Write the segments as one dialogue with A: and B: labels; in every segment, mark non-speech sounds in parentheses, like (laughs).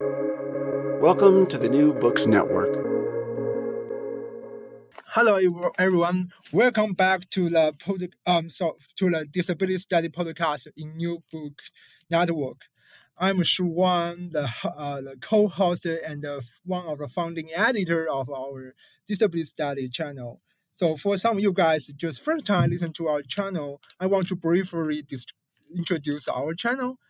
A: Welcome to the New Books Network.
B: Hello, everyone. Welcome back to the pod, um so to the Disability Study podcast in New Book Network. I'm Shu Wan, the, uh, the co-host and uh, one of the founding editor of our Disability Study channel. So for some of you guys just first time listen to our channel, I want to briefly dis- introduce our channel.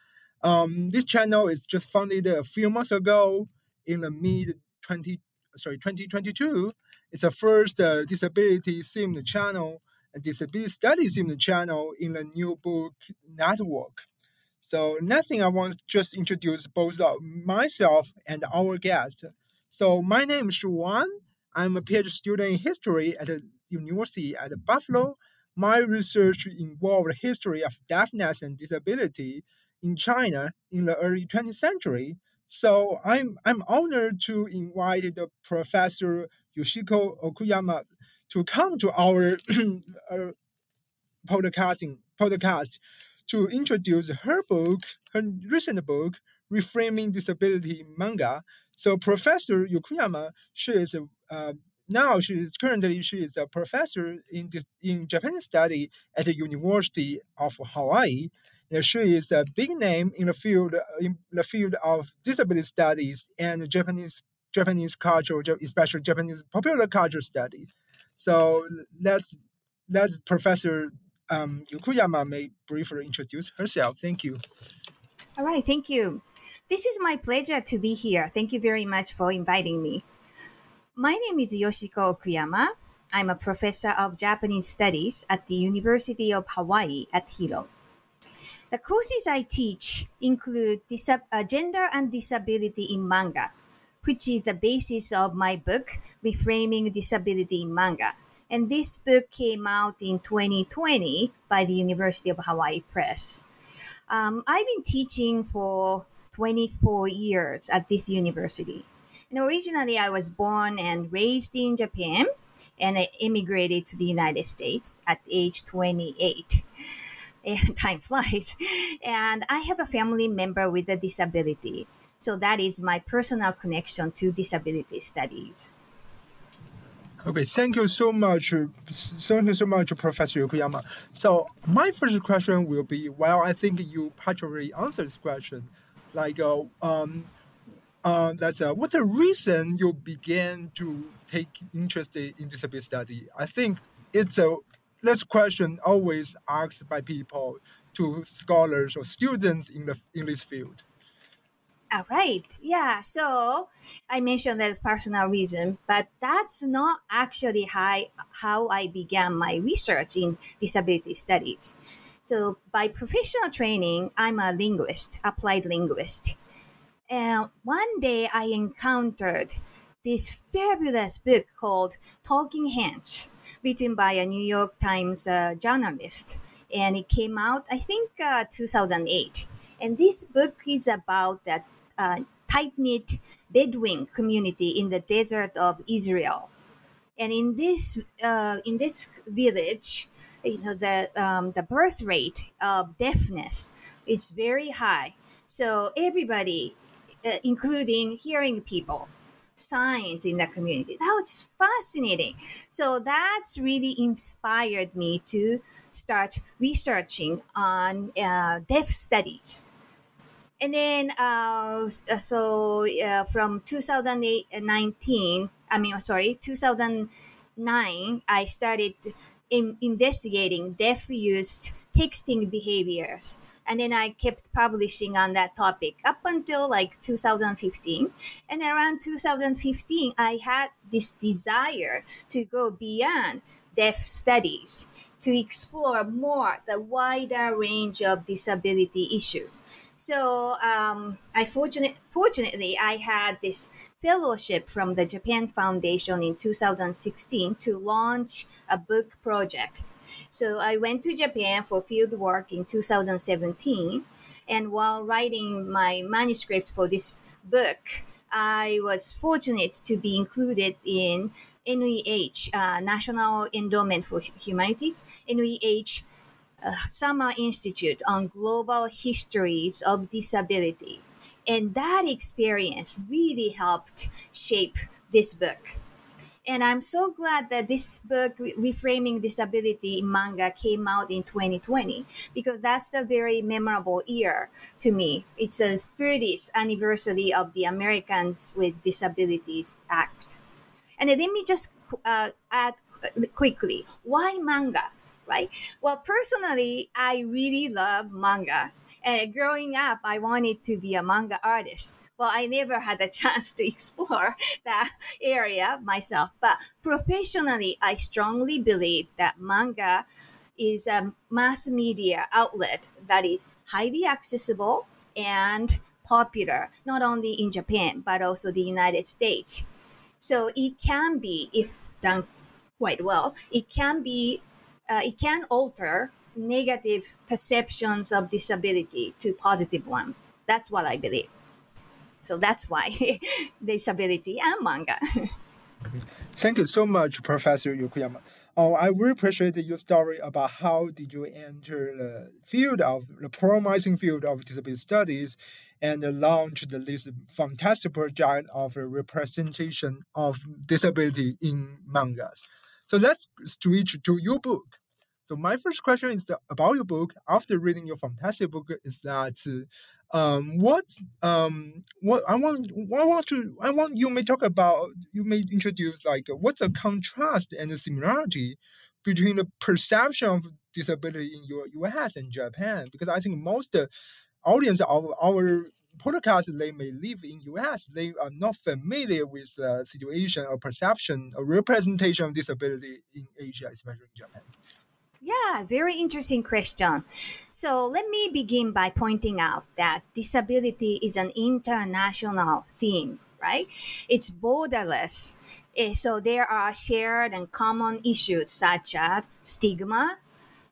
B: Um, this channel is just founded a few months ago in the mid 20 sorry 2022 it's the first uh, disability themed channel a disability studies themed channel in the new book network. So next thing i want to just introduce both myself and our guest. So my name is Shu Wan. i'm a phd student in history at the university at buffalo. My research involved history of deafness and disability in china in the early 20th century so I'm I'm honored to invite the Professor Yoshiko Okuyama to come to our (clears throat) uh, podcasting podcast to introduce her book, her recent book, Reframing Disability Manga. So Professor Okuyama, she is uh, now she is currently she is a professor in this, in Japanese study at the University of Hawaii she is a big name in the field in the field of disability studies and Japanese Japanese culture, especially Japanese popular culture study. So let's let Professor um, Okuyama may briefly introduce herself. Thank you.
C: All right, thank you. This is my pleasure to be here. Thank you very much for inviting me. My name is Yoshiko Okuyama. I'm a professor of Japanese studies at the University of Hawaii at Hilo. The courses I teach include disab- uh, gender and disability in manga, which is the basis of my book, Reframing Disability in Manga. And this book came out in 2020 by the University of Hawaii Press. Um, I've been teaching for 24 years at this university. And originally, I was born and raised in Japan, and I immigrated to the United States at age 28 and (laughs) time flies. And I have a family member with a disability. So that is my personal connection to disability studies.
B: Okay, thank you so much. Thank you so much, Professor Okuyama. So my first question will be, well, I think you partially answered this question. Like, uh, um, uh, that's uh, what the reason you began to take interest in disability study. I think it's a this question always asked by people to scholars or students in the in this field.
C: All right. Yeah. So I mentioned that personal reason, but that's not actually how, how I began my research in disability studies. So by professional training, I'm a linguist, applied linguist. And one day I encountered this fabulous book called Talking Hands written by a New York Times uh, journalist. And it came out, I think, uh, 2008. And this book is about that uh, tight knit Bedouin community in the desert of Israel. And in this, uh, in this village, you know, the, um, the birth rate of deafness is very high. So everybody, uh, including hearing people, science in the community. That was fascinating. So that's really inspired me to start researching on uh, deaf studies. And then, uh, so uh, from 2019, I mean, sorry, 2009, I started in investigating deaf youth texting behaviors and then I kept publishing on that topic up until like 2015. And around 2015, I had this desire to go beyond deaf studies to explore more the wider range of disability issues. So um, I fortunate, fortunately I had this fellowship from the Japan Foundation in 2016 to launch a book project. So I went to Japan for field work in 2017, and while writing my manuscript for this book, I was fortunate to be included in NEH, uh, National Endowment for Humanities, NEH uh, Summer Institute on Global Histories of Disability. And that experience really helped shape this book. And I'm so glad that this book, Reframing Disability in Manga, came out in 2020 because that's a very memorable year to me. It's a 30th anniversary of the Americans with Disabilities Act. And let me just uh, add quickly why manga? Right? Well, personally, I really love manga. And growing up, I wanted to be a manga artist. Well, I never had a (laughs) chance to explore (laughs) that area myself. But professionally, I strongly believe that manga is a mass media outlet that is highly accessible and popular, not only in Japan, but also the United States. So it can be, if done quite well, it can be, uh, it can alter negative perceptions of disability to positive one. That's what I believe. So that's why (laughs) disability and manga.
B: Thank you so much, Professor Okuyama. Oh, I really appreciate your story about how did you enter the field of the promising field of disability studies and launch this fantastic project of representation of disability in mangas. So let's switch to your book. So my first question is about your book. After reading your fantastic book, is that um, what um, what I want I want to I want you may talk about you may introduce like what's the contrast and the similarity between the perception of disability in your U.S. and Japan because I think most uh, audience of our podcast they may live in U.S. they are not familiar with the situation or perception or representation of disability in Asia, especially in Japan.
C: Yeah, very interesting question. So let me begin by pointing out that disability is an international theme, right? It's borderless. Eh, so there are shared and common issues such as stigma,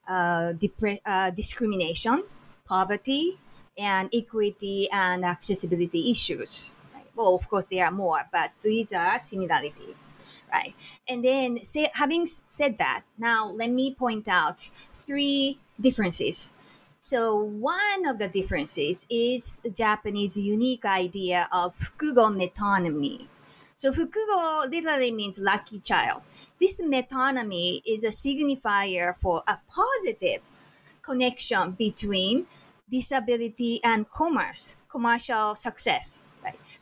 C: uh, depre- uh, discrimination, poverty, and equity and accessibility issues. Well, of course, there are more, but these are similarity right? And then say, having said that, now let me point out three differences. So one of the differences is the Japanese unique idea of fukugo metonymy. So fukugo literally means lucky child. This metonymy is a signifier for a positive connection between disability and commerce, commercial success.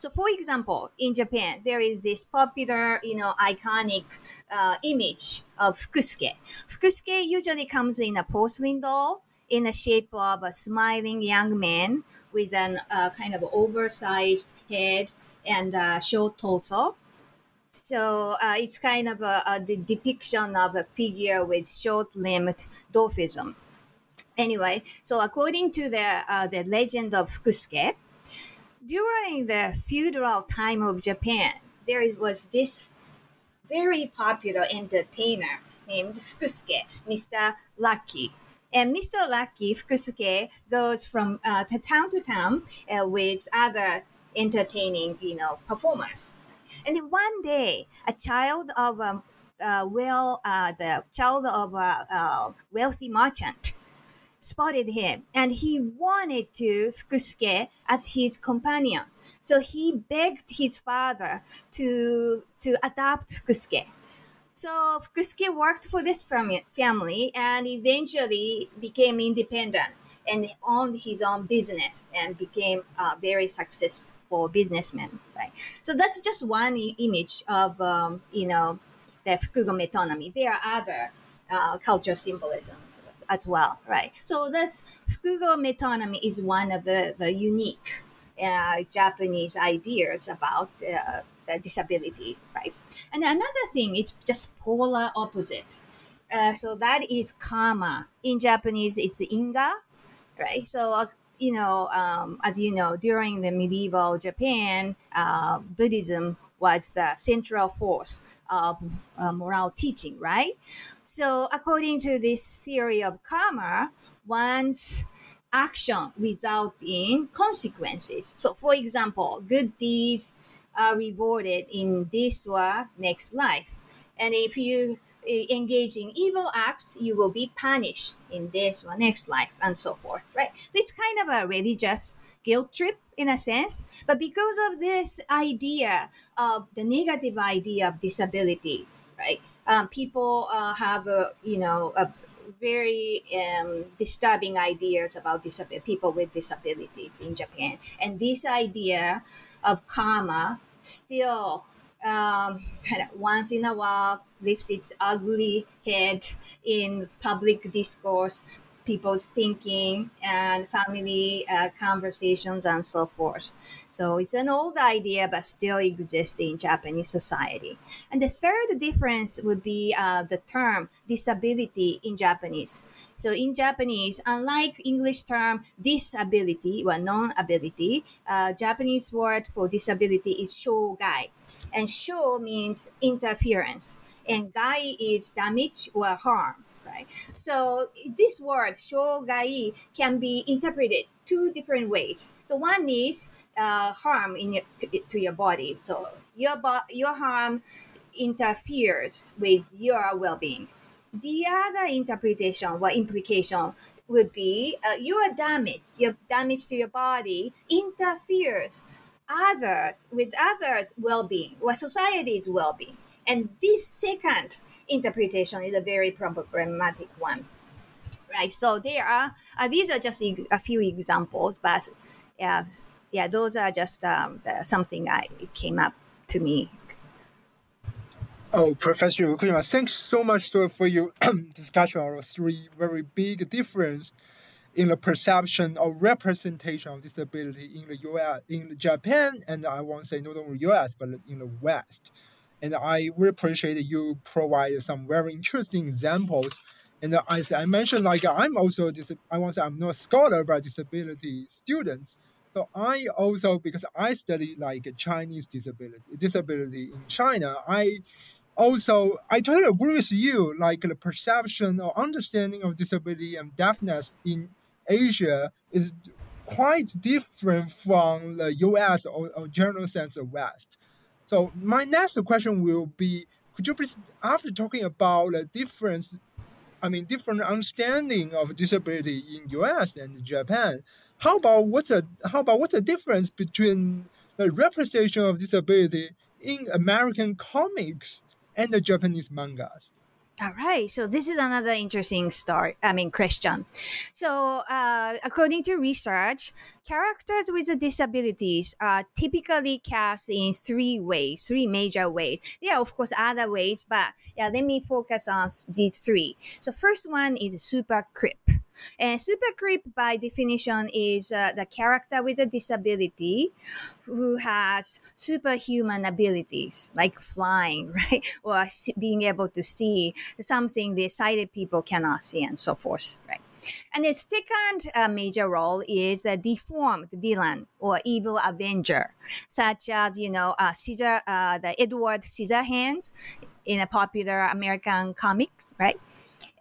C: So, for example, in Japan, there is this popular, you know, iconic uh, image of fukusuke. Fukusuke usually comes in a porcelain doll in the shape of a smiling young man with an uh, kind of oversized head and a short torso. So uh, it's kind of a, a, the depiction of a figure with short-limbed dwarfism. Anyway, so according to the uh, the legend of Fukusuke, during the feudal time of Japan, there was this very popular entertainer named Fukusuke, Mr. Lucky. And Mr. Lucky Fukusuke goes from uh, town to town uh, with other entertaining, you know, performers. And then one day, a child of a um, uh, well, uh, the child of a uh, wealthy merchant spotted him and he wanted to Fukusuke as his companion. So he begged his father to, to adopt Fukusuke. So Fukusuke worked for this family and eventually became independent and owned his own business and became a very successful businessman. Right. So that's just one image of um, you know the Fukugo metonymy. There are other uh, cultural symbolism as well, right? So that's Fukugo metonymy is one of the, the unique uh, Japanese ideas about uh, disability, right? And another thing is just polar opposite. Uh, so that is karma. In Japanese, it's inga, right? So you know, um, as you know, during the medieval Japan, uh, Buddhism was the central force of uh, moral teaching, right? So, according to this theory of karma, one's action results in consequences. So, for example, good deeds are rewarded in this or next life, and if you uh, engage in evil acts, you will be punished in this or next life, and so forth, right? So it's kind of a religious guilt trip in a sense, but because of this idea of the negative idea of disability, right? Um, people uh, have a you know a very um, disturbing ideas about disability, people with disabilities in Japan, and this idea of karma still um, kind of once in a while lifts its ugly head in public discourse, people's thinking and family uh, conversations and so forth. So it's an old idea, but still exists in Japanese society. And the third difference would be uh, the term disability in Japanese. So in Japanese, unlike English term disability or non-ability, uh, Japanese word for disability is shogai. And sho means interference and gai is damage or harm right? So this word shogai can be interpreted two different ways. So one is uh, harm in your, to, to your body. So your bo- your harm interferes with your well-being. The other interpretation or implication would be uh, your damage your damage to your body interferes others with others well-being or society's well-being. And this second interpretation is a very problematic one right so there are uh, these are just a few examples but yeah yeah those are just um, the, something i came up to me
B: Oh, Professor Okuyama, thanks so much for your (clears throat) discussion on three very big difference in the perception or representation of disability in the U.S., in Japan, and I won't say not only U.S. but in the West. And I really appreciate you provide some very interesting examples. And as I mentioned, like I'm also dis- I won't say I'm not a scholar, but disability students. So I also because I study like Chinese disability disability in China, I also I totally agree with you. Like the perception or understanding of disability and deafness in Asia is quite different from the U.S. or, or general sense of West. So my next question will be: Could you please, after talking about the difference, I mean different understanding of disability in U.S. and Japan, how about what's a how about what's the difference between the representation of disability in American comics and the Japanese mangas?
C: All right. So this is another interesting start. I mean, question. So, uh, according to research, characters with disabilities are typically cast in three ways, three major ways. There are, of course, other ways, but yeah, let me focus on these three. So, first one is super crip. And super crip, by definition, is uh, the character with a disability who has superhuman abilities, like flying, (laughs) right? Or being able to see something the sighted people cannot see, and so forth, right? And the second uh, major role is a deformed villain or evil avenger, such as, you know, uh, Caesar, uh, the Edward Scissorhands in a popular American comics, right?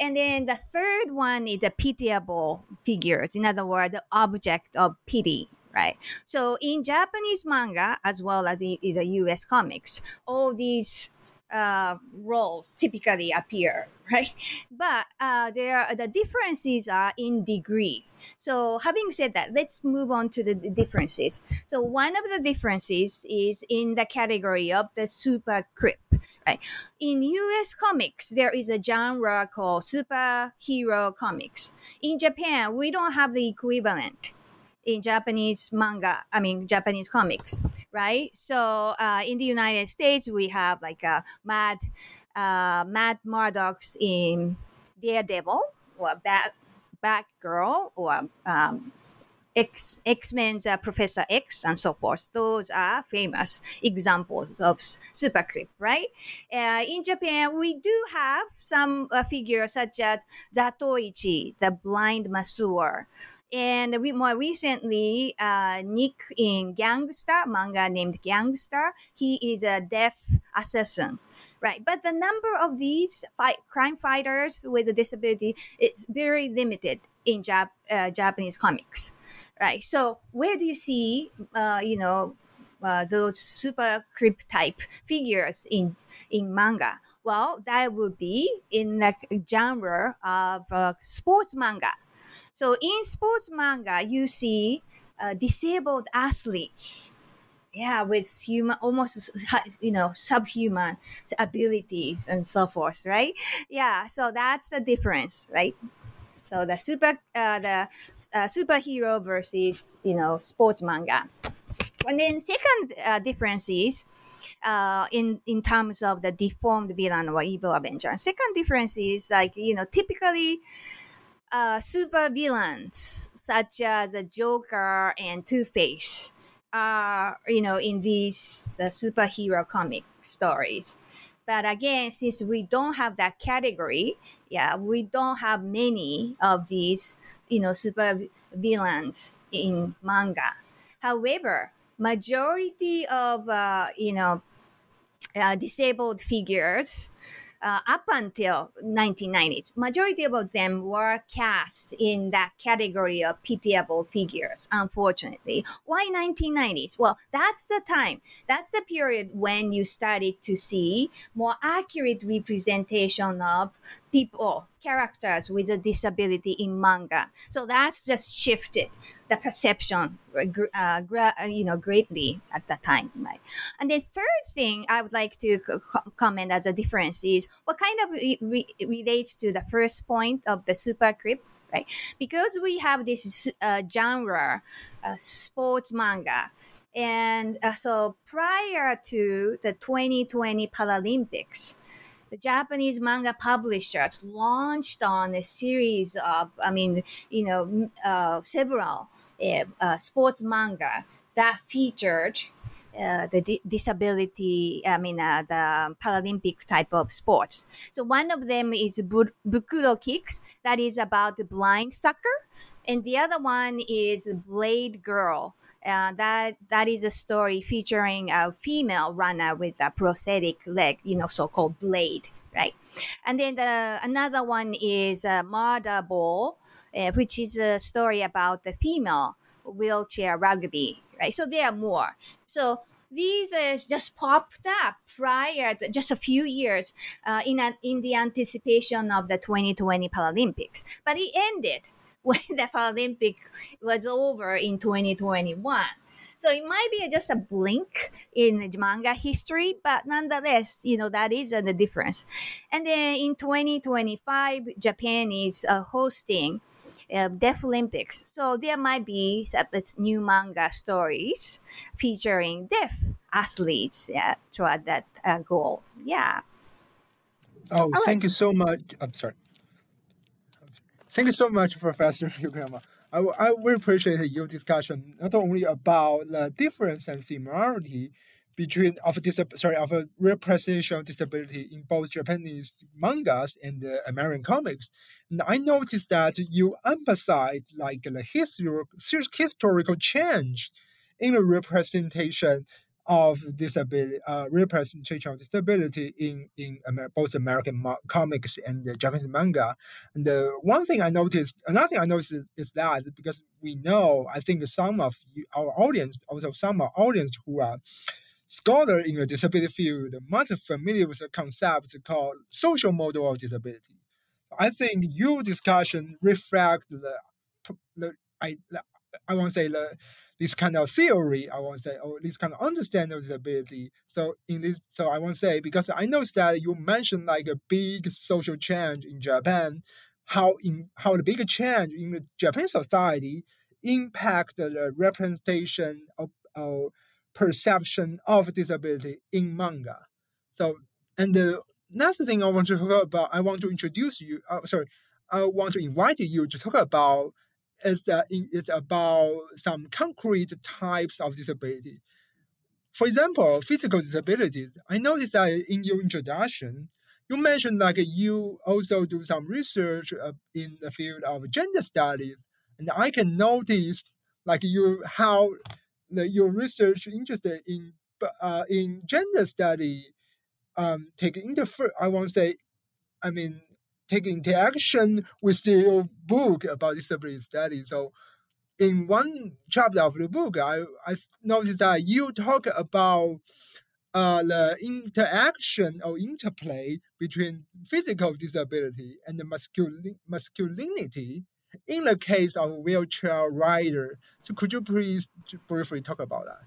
C: And then the third one is the pitiable figures. In other words, the object of pity, right? So in Japanese manga, as well as in the US comics, all these uh, roles typically appear, (laughs) right? But uh, there the differences are in degree. So having said that, let's move on to the differences. So one of the differences is in the category of the super crip. Right. In US comics, there is a genre called superhero comics. In Japan, we don't have the equivalent in Japanese manga, I mean Japanese comics, right? So uh, in the United States, we have like a Mad, uh, Matt Murdock's in Daredevil or Bat, Batgirl or um, X X Men's uh, Professor X and so forth. Those are famous examples of super crip, right? Uh, in Japan, we do have some uh, figures such as Zatoichi, the blind masseur, And re- more recently, uh, Nick in Gangsta, manga named Gangsta, he is a deaf assassin. Right, but the number of these fight, crime fighters with a disability is very limited in Jap- uh, Japanese comics, right? So where do you see, uh, you know, uh, those super crip type figures in in manga? Well, that would be in the genre of uh, sports manga. So in sports manga, you see uh, disabled athletes, yeah, with human, almost you know subhuman abilities and so forth, right? Yeah, so that's the difference, right? So the super, uh, the uh, superhero versus you know sports manga. And then second uh, difference is uh, in in terms of the deformed villain or evil avenger. Second difference is like you know typically uh, super villains such as the Joker and Two Face are you know in these the superhero comic stories. But again, since we don't have that category, yeah, we don't have many of these, you know, super villains in manga. However, majority of uh, you know uh, disabled figures uh, up until 1990s majority of them were cast in that category of pitiable figures unfortunately. Why 1990s well that's the time. That's the period when you started to see more accurate representation of people characters with a disability in manga. So that's just shifted the perception, uh, you know, greatly at that time, right? And the third thing I would like to co- comment as a difference is what kind of re- relates to the first point of the super crip, right? Because we have this uh, genre, uh, sports manga, and uh, so prior to the 2020 Paralympics, the Japanese manga publishers launched on a series of, I mean, you know, uh, several uh, sports manga that featured uh, the di- disability, I mean, uh, the Paralympic type of sports. So one of them is Bu- Bukuro Kicks, that is about the blind soccer, and the other one is Blade Girl. Uh, that that is a story featuring a female runner with a prosthetic leg, you know, so-called blade, right? And then the, another one is uh, Murder Ball, uh, which is a story about the female wheelchair rugby, right? So there are more. So these uh, just popped up prior to just a few years uh, in, a, in the anticipation of the 2020 Paralympics. But it ended when (laughs) the Paralympic was over in 2021. So it might be just a blink in manga history, but nonetheless, you know, that is uh, the difference. And then in 2025, Japan is uh, hosting uh, Deaf Olympics. So there might be some new manga stories featuring deaf athletes yeah, toward that uh, goal. Yeah.
B: Oh, All thank right. you so much. I'm sorry. Thank you so much, Professor Okuyama. I, I really appreciate your discussion not only about the difference and similarity between of disab- sorry of a representation of disability in both Japanese mangas and the American comics. And I noticed that you emphasize like the historical historical change in the representation of disability, uh, representation of disability in in Amer- both American comics and the Japanese manga. And the one thing I noticed, another thing I noticed is, that because we know, I think some of you, our audience, also some of our audience who are Scholar in the disability field much familiar with a concept called social model of disability. I think your discussion reflect the, the I I won't say the this kind of theory. I want to say or this kind of understanding of disability. So in this, so I want to say because I know that you mentioned like a big social change in Japan, how in how the big change in the Japanese society impact the representation of, of perception of disability in manga. So, and the next thing I want to talk about, I want to introduce you. Uh, sorry, I want to invite you to talk about is that it's about some concrete types of disability. For example, physical disabilities. I noticed that in your introduction, you mentioned like you also do some research uh, in the field of gender studies and I can notice like you how the, your research interested in uh, in gender study um, take interfer I won't say I mean take interaction with your book about disability study. So in one chapter of the book, I, I noticed that you talk about uh, the interaction or interplay between physical disability and the masculin- masculinity in the case of wheelchair rider. So could you please briefly talk about that?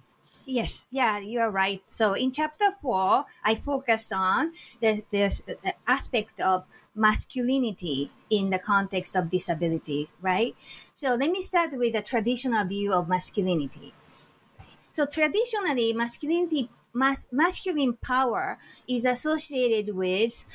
C: Yes, yeah, you are right. So in chapter four, I focus on the, the, the aspect of masculinity in the context of disabilities, right? So let me start with a traditional view of masculinity. So traditionally, masculinity, mas- masculine power is associated with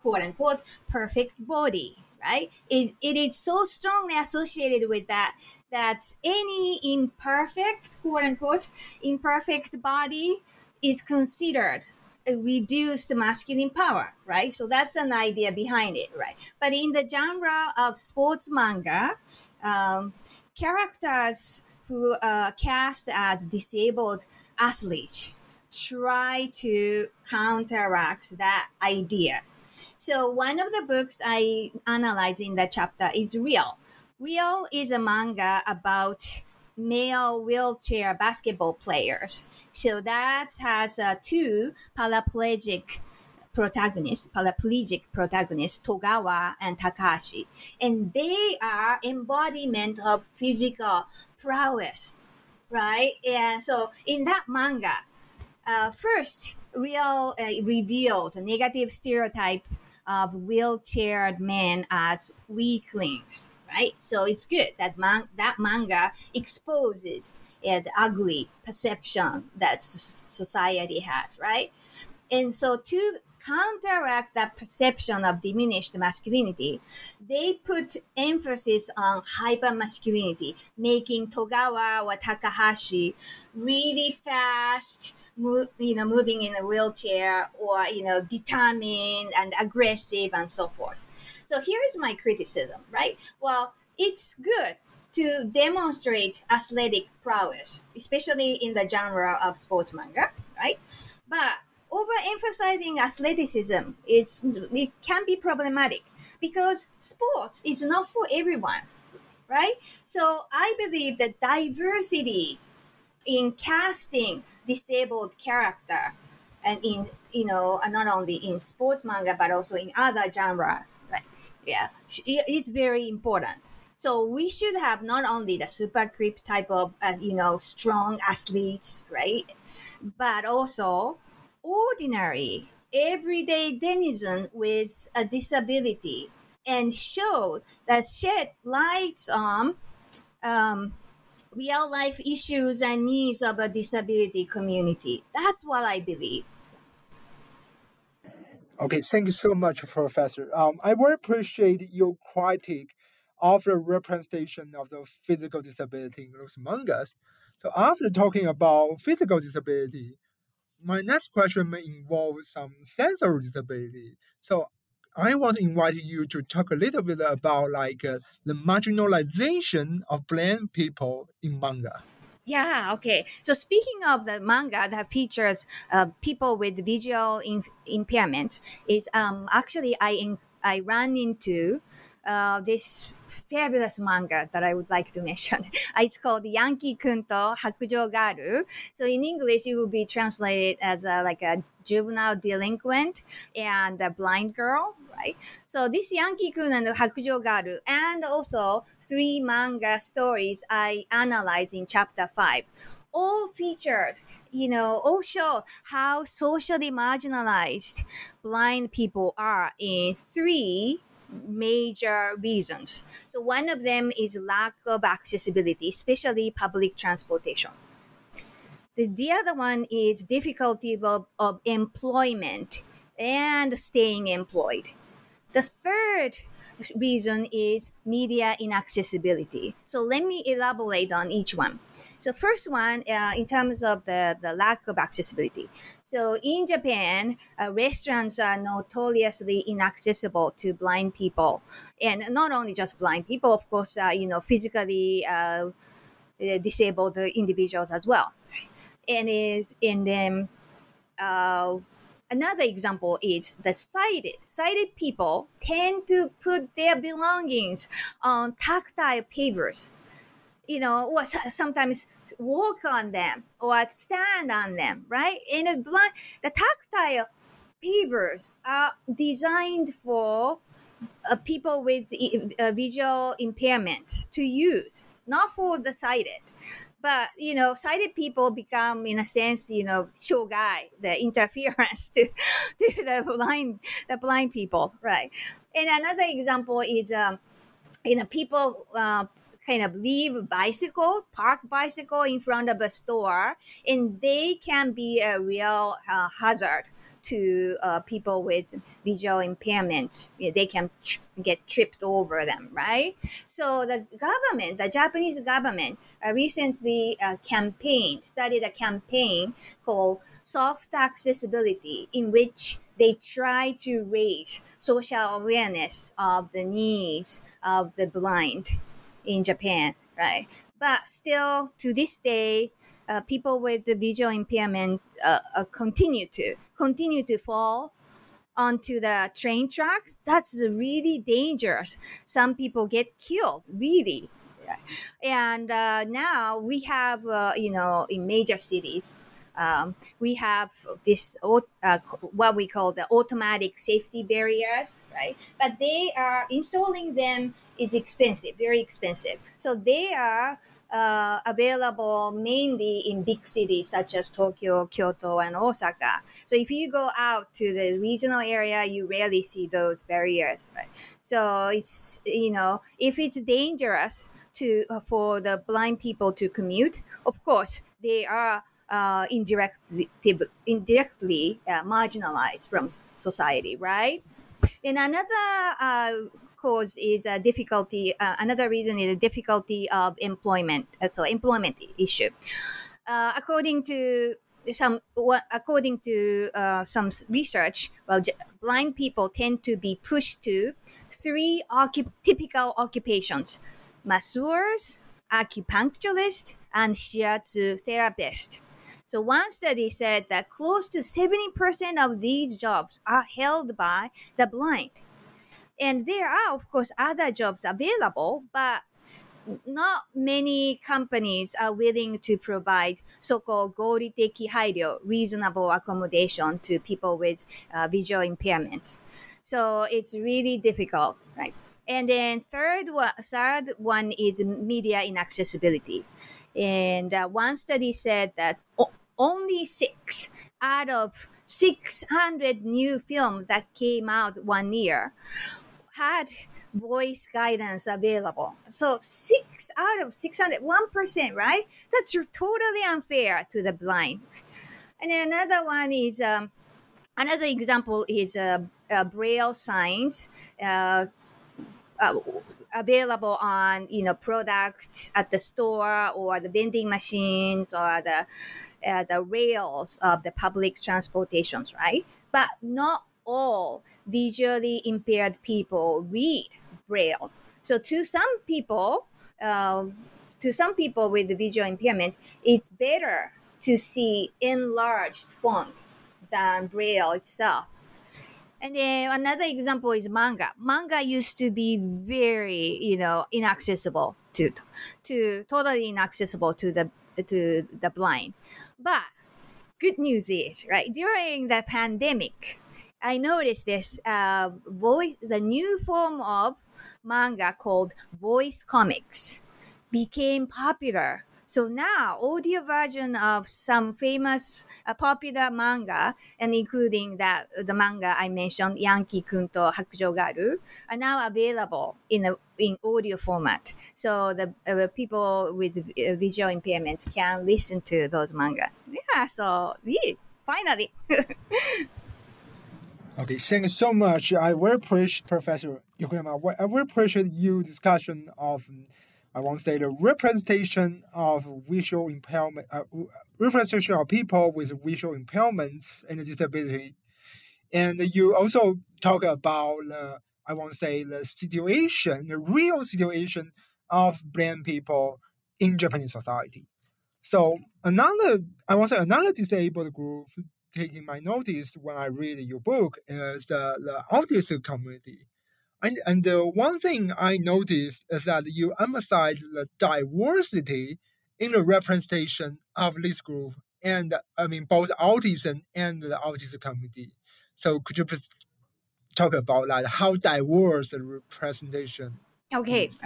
C: quote unquote perfect body, right? It, it is so strongly associated with that that any imperfect, quote unquote, imperfect body is considered reduced masculine power, right? So that's an idea behind it, right? But in the genre of sports manga, um, characters who are cast as disabled athletes try to counteract that idea. So one of the books I analyze in that chapter is Real. Real is a manga about male wheelchair basketball players so that has uh, two paraplegic protagonists, paraplegic protagonists, Togawa and Takahashi. And they are embodiment of physical prowess, right? And so in that manga, uh, first, real uh, revealed negative stereotype of wheelchaired men as weaklings right? So it's good that man- that manga exposes uh, the ugly perception that society has, right? And so to counteract that perception of diminished masculinity, they put emphasis on hyper masculinity, making Togawa or Takahashi really fast, move, you know, moving in a wheelchair or, you know, determined and aggressive and so forth. So here is my criticism, right? Well, it's good to demonstrate athletic prowess, especially in the genre of sports manga, right? But overemphasizing athleticism it can be problematic because sports is not for everyone, right? So I believe that diversity in casting disabled character and in you know not only in sports manga but also in other genres, right? Yeah, it's very important. So we should have not only the super crip type of, uh, you know, strong athletes, right? But also ordinary, everyday denizen with a disability and show that shed light on um, real life issues and needs of a disability community. That's what I believe.
B: Okay, thank you so much, Professor. Um, I very appreciate your critique of the representation of the physical disability in those mangas. So after talking about physical disability, my next question may involve some sensory disability. So I want to invite you to talk a little bit about like uh, the marginalization of blind people in manga.
C: Yeah, okay. So speaking of the manga that features uh, people with visual in- impairment, is um, actually I in- I ran into uh, this fabulous manga that I would like to (laughs) mention. it's called Yankee Kunto Hakujo Garu. So in English, it will be translated as a, like a juvenile delinquent and a blind girl, So this Yankee Kun and Hakujo Garu, and also three manga stories I analyze in chapter five, all featured you know, all show how socially marginalized blind people are in three major reasons. So one of them is lack of accessibility, especially public transportation. The, the other one is difficulty of, of employment and staying employed. The third reason is media inaccessibility. So let me elaborate on each one. So first one, uh, in terms of the, the lack of accessibility. So in Japan, uh, restaurants are notoriously inaccessible to blind people, and not only just blind people, of course, uh, you know, physically uh, disabled individuals as well. And is in them. Another example is the sighted. Sighted people tend to put their belongings on tactile pavers you know, or sometimes walk on them or stand on them, right? And a blind, the tactile pavers are designed for uh, people with uh, visual impairments to use, not for the sighted. But you know, sighted people become, in a sense, you know, shogai, (laughs) the interference to, (laughs) to the blind, the blind people, right? And another example is, um, you know, people uh, kind of leave bicycle, park bicycle in front of a store, and they can be a real uh, hazard to uh, people with visual impairment. They can tr- get tripped over them, right? So the government, the Japanese government, uh, recently uh, campaigned, started a campaign called Soft Accessibility, in which they try to raise social awareness of the needs of the blind in Japan, right? But still, to this day, uh, people with the visual impairment uh, uh, continue to continue to fall onto the train tracks. That's really dangerous. Some people get killed, really. And uh, now we have, uh, you know, in major cities, um, we have this uh, what we call the automatic safety barriers, right? But they are installing them is expensive, very expensive. So they are uh, available mainly in big cities such as Tokyo, Kyoto, and Osaka. So if you go out to the regional area, you rarely see those barriers. Right? So it's you know if it's dangerous to uh, for the blind people to commute, of course they are. Uh, indirectly, indirectly uh, marginalized from society, right? Then another cause is a difficulty. Uh, another reason is a difficulty of employment. Uh, so employment issue. Uh, according to some, according to uh, some research, well, blind people tend to be pushed to three occup- typical occupations: masseurs, acupuncturist, and shiatsu therapist. So one study said that close to 70% of these jobs are held by the blind. And there are, of course, other jobs available, but not many companies are willing to provide so-called 合理的配虑 reasonable accommodation to people with uh, visual impairments. So it's really difficult, right? And then third one, third one is media inaccessibility. And uh, one study said that only six out of 600 new films that came out one year had voice guidance available. So six out of 600, 1%, right? That's totally unfair to the blind. And then another one is, um, another example is uh, uh, braille signs uh, uh, available on, you know, product at the store or the vending machines or the, uh, the rails of the public transportations, right? But not all visually impaired people read Braille. So to some people, um, to some people with the visual impairment, it's better to see enlarged font than Braille itself. And then another example is manga. Manga used to be very, you know, inaccessible to, to totally inaccessible to the to the blind. But good news is, right, during the pandemic, I noticed this uh, voice, the new form of manga called voice comics became popular. So now, audio version of some famous uh, popular manga, and including that the manga I mentioned, Yankee Kunto Hakujo Garu, are now available in a, in audio format. So the uh, people with uh, visual impairments can listen to those mangas. Yeah, so yeah, finally. (laughs)
B: Okay, thank you so much. I very appreciate Professor Okuyama. I very appreciate your discussion of I want to say the representation of visual impairment, uh, representation of people with visual impairments and disability. And you also talk about the, I want to say the situation, the real situation of blind people in Japanese society. So another, I want to say another disabled group taking my notice when I read your book is the, the autistic community. And, and the one thing I noticed is that you emphasize the diversity in the representation of this group and I mean both autism and the autism community. So could you please talk about that? How diverse the representation?
C: Okay. Is?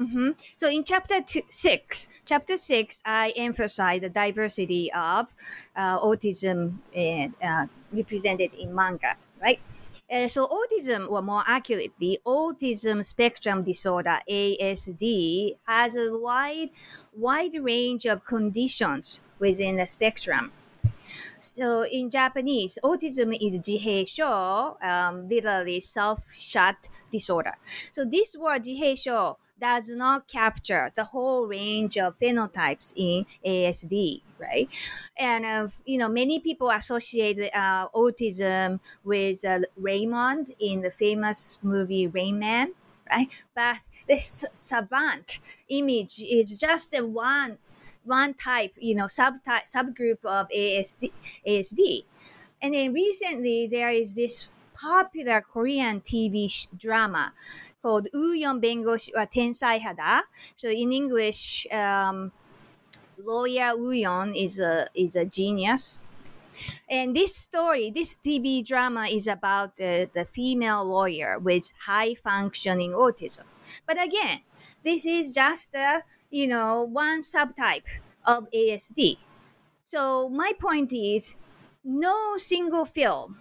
C: Mm-hmm. So in chapter two, six, chapter six, I emphasize the diversity of uh, autism and, uh, represented in manga, right? Uh, so autism, or more accurately, autism spectrum disorder (ASD) has a wide, wide range of conditions within the spectrum. So in Japanese, autism is jiheisho, um, literally self-shut disorder. So this word jiheisho does not capture the whole range of phenotypes in ASD, right? And uh, you know, many people associate uh, autism with uh, Raymond in the famous movie Rain Man, right? But this savant image is just one one type, you know, subtype subgroup of ASD. ASD. And then recently there is this popular Korean TV drama called Uyon Bengoshi wa Tensai Hada. So in English, um, lawyer Uyon is a is a genius. And this story, this TV drama is about the, the female lawyer with high functioning autism. But again, this is just a, you know, one subtype of ASD. So my point is no single film,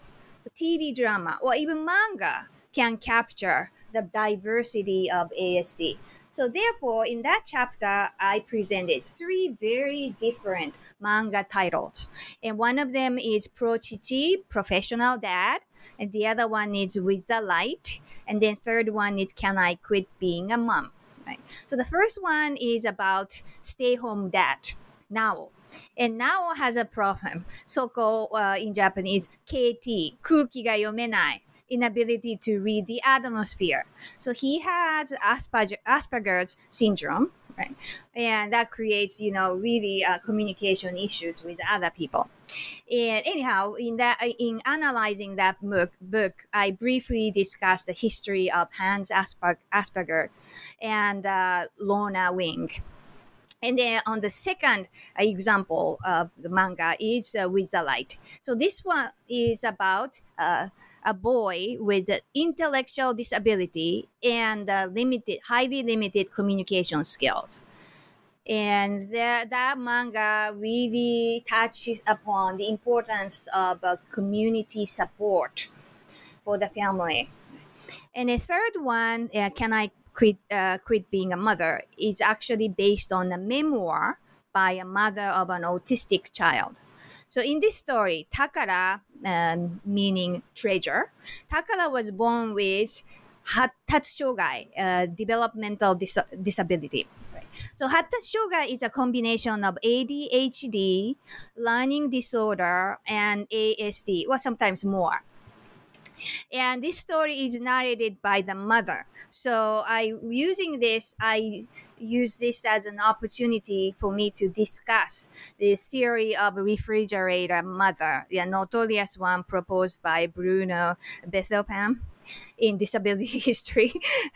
C: TV drama, or even manga can capture the diversity of ASD. So therefore, in that chapter, I presented three very different manga titles, and one of them is Pro Chichi, Professional Dad, and the other one is With the Light, and then third one is Can I Quit Being a Mom? Right. So the first one is about stay-home dad, now. And now has a problem. So-called uh, in Japanese, KY, 空気が読めない。Inability to read the atmosphere. So he has Asperger, Asperger's syndrome, right? And that creates, you know, really uh, communication issues with other people. And anyhow, in that, in analyzing that book, book, I briefly discussed the history of Hans Asperger, Asperger and uh, Lorna Wing. And then on the second example of the manga is uh, With the Light. So this one is about uh, a boy with intellectual disability and uh, limited, highly limited communication skills. And that, that manga really touches upon the importance of uh, community support for the family. And the third one, uh, Can I Quit, uh, Quit Being a Mother, is actually based on a memoir by a mother of an autistic child. So in this story, Takara, um, meaning treasure, Takara was born with Hattatsu uh, developmental dis- disability. So Hattatsu is a combination of ADHD, learning disorder, and ASD, or sometimes more. And this story is narrated by the mother. So I using this, I use this as an opportunity for me to discuss the theory of refrigerator mother, the notorious one proposed by Bruno Bettelheim in disability (laughs) history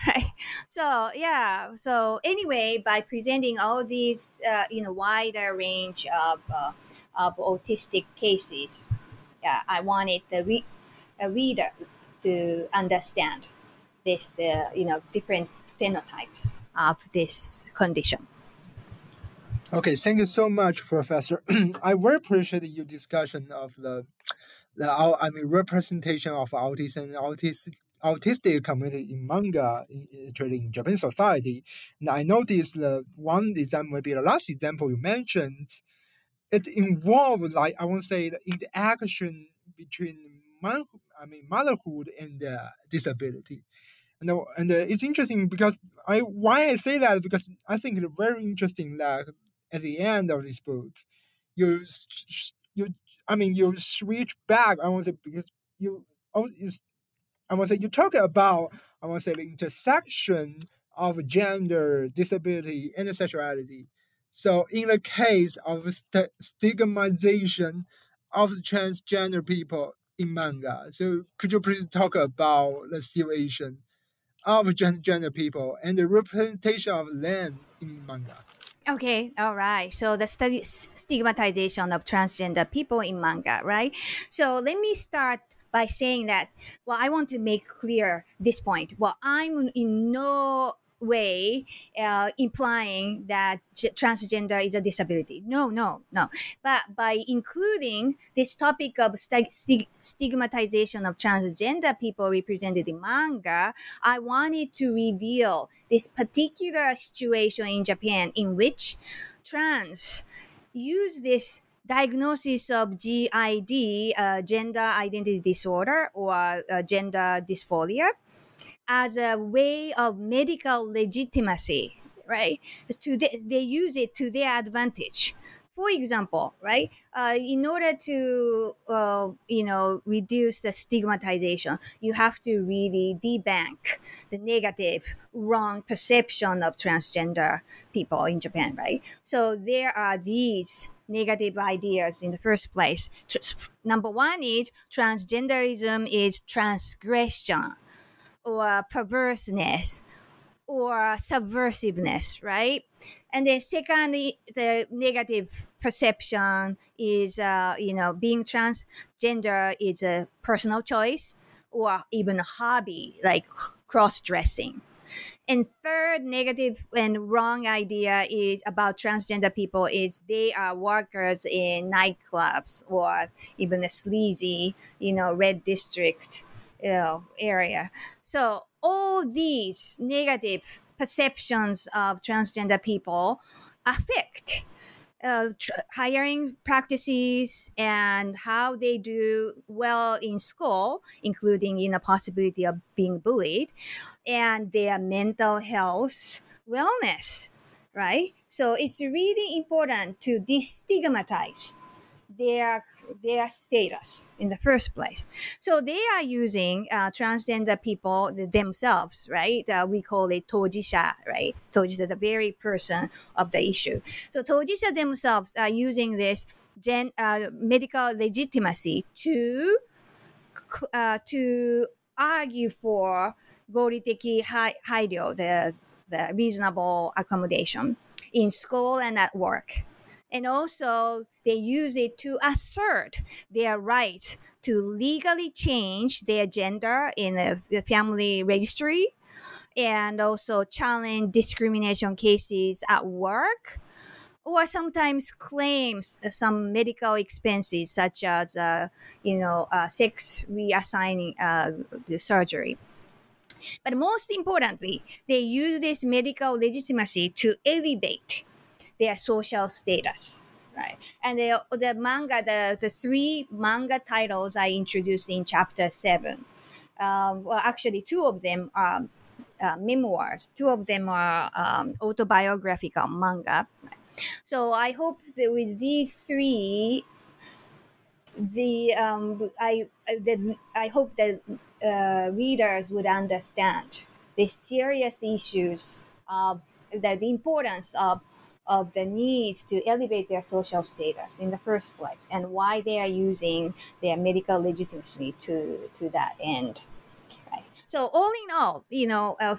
C: right? So yeah so anyway by presenting all these uh, in a wider range of uh, of autistic cases yeah i wanted the re- reader to understand this uh, you know different phenotypes of this condition.
B: Okay, thank you so much, Professor. (clears throat) I very appreciate your discussion of the, the I mean, representation of autism, autistic, autistic community in manga, actually in Japanese society. And I noticed the one example, maybe the last example you mentioned, it involved like I want to say the interaction between man, I mean motherhood and uh, disability. And, and it's interesting because I why I say that because I think it's very interesting that at the end of this book, you you I mean you switch back. I want to say because you I want to say you talk about I want to say the intersection of gender, disability, and sexuality. So in the case of st- stigmatization of transgender people in manga, so could you please talk about the situation of transgender people and the representation of them in manga?
C: Okay, all right. So the study stigmatization of transgender people in manga, right? So let me start by saying that. Well, I want to make clear this point. Well, I'm in no way uh, implying that transgender is a disability. No, no, no. But by including this topic of st- st- stigmatization of transgender people represented in manga, I wanted to reveal this particular situation in Japan in which trans use this diagnosis of GID, uh, gender identity disorder, or uh, gender dysphoria as a way of medical legitimacy, right? To the, they use it to their advantage. For example, right, uh, in order to uh, you know reduce the stigmatization, you have to really debunk the negative, wrong perception of transgender people in Japan, right? So there are these negative ideas in the first place. Number one is transgenderism is transgression or perverseness or subversiveness, right? And then secondly, the negative perception is, uh, you know, being transgender is a personal choice or even a hobby like cross-dressing. And third negative and wrong idea is about transgender people is they are workers in nightclubs or even a sleazy, you know, red district you know, area. So all these negative perceptions of transgender people affect uh, tr- hiring practices and how they do well in school, including in the possibility of being bullied, and their mental health wellness, right? So it's really important to destigmatize their their status in the first place. So they are using uh, transgender people themselves, right? Uh, we call it tojisha, right? Tojisha, the very person of the issue. So tojisha themselves are using this gen, uh, medical legitimacy to uh, to argue for goriteki hairyo, the the reasonable accommodation in school and at work and also they use it to assert their right to legally change their gender in the family registry and also challenge discrimination cases at work or sometimes claims some medical expenses such as uh, you know uh, sex reassigning uh, the surgery. But most importantly they use this medical legitimacy to elevate their social status right? And the, the manga the, the three manga titles i introduced in chapter 7 um, well actually two of them are uh, memoirs. Two of them are um, autobiographical manga. So i hope that with these three the um, I the, I hope that uh, readers would understand the serious issues of the, the importance of of the need to elevate their social status in the first place and why they are using their medical legitimacy to, to that end. Right. So all in all, you know, uh,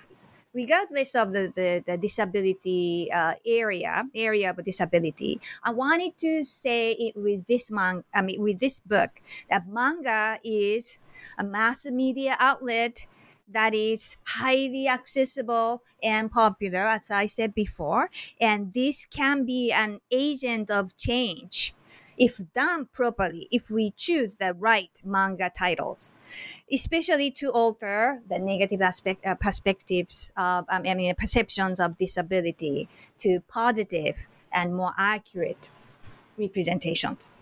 C: regardless of the, the, the disability uh, area area of disability i wanted to say it with this man i mean with this book that manga is a mass media outlet that is highly accessible and popular, as I said before. And this can be an agent of change if done properly, if we choose the right manga titles, especially to alter the negative aspect uh, perspectives of, um, I mean, perceptions of disability to positive and more accurate representations.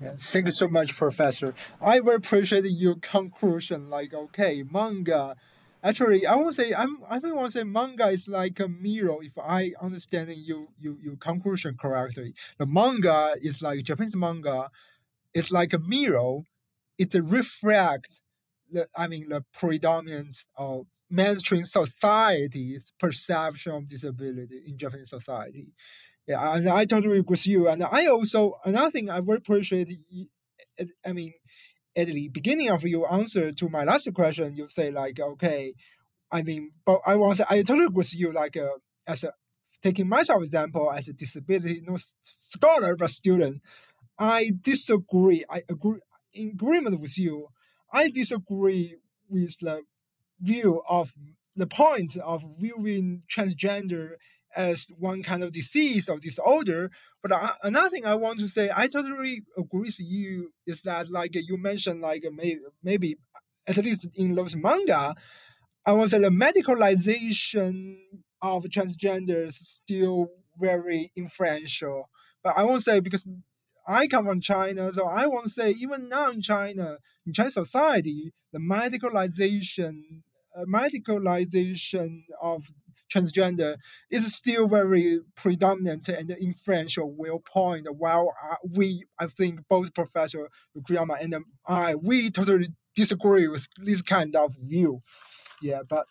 B: Thank you so much, Professor. I very appreciate your conclusion. Like, okay, manga Actually, I won't say I'm. I think want to say manga is like a mirror. If I understand you, you, your conclusion correctly, the manga is like Japanese manga. It's like a mirror. It reflects the. I mean, the predominance of mainstream society's perception of disability in Japanese society. Yeah, and I totally agree with you. And I also another thing I very appreciate. I mean, at the beginning of your answer to my last question, you say like, okay, I mean, but I want I totally agree with you. Like, uh, as a taking myself example as a disability no scholar but student, I disagree. I agree in agreement with you. I disagree with the view of the point of viewing transgender as one kind of disease or disorder. But I, another thing I want to say, I totally agree with you, is that like you mentioned, like maybe, at least in those manga, I want to say the medicalization of transgenders is still very influential. But I won't say because I come from China, so I won't say even now in China, in Chinese society, the medicalization, uh, medicalization of transgender is still very predominant and influential viewpoint. While uh, we, I think, both Professor Okuyama and I, we totally disagree with this kind of view. Yeah, but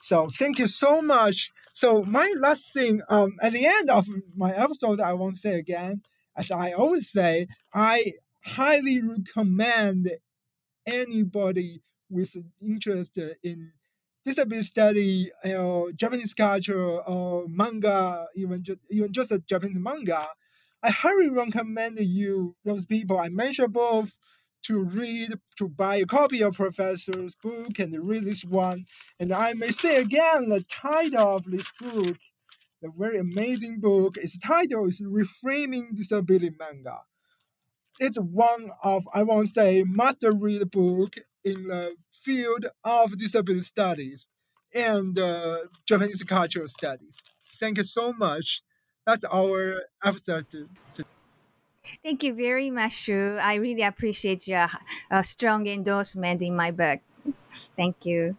B: so thank you so much. So my last thing, um, at the end of my episode, I won't say again, as I always say, I highly recommend anybody with interest in disability study, you know, Japanese culture or manga, even just even just a Japanese manga, I highly recommend you those people I mentioned both to read to buy a copy of Professor's book and read this one. And I may say again the title of this book, the very amazing book, its title is Reframing Disability Manga. It's one of I won't say must read book in the field of disability studies and uh, Japanese cultural studies. Thank you so much. That's our episode.
C: Thank you very much, Shu. I really appreciate your uh, strong endorsement in my book. Thank you.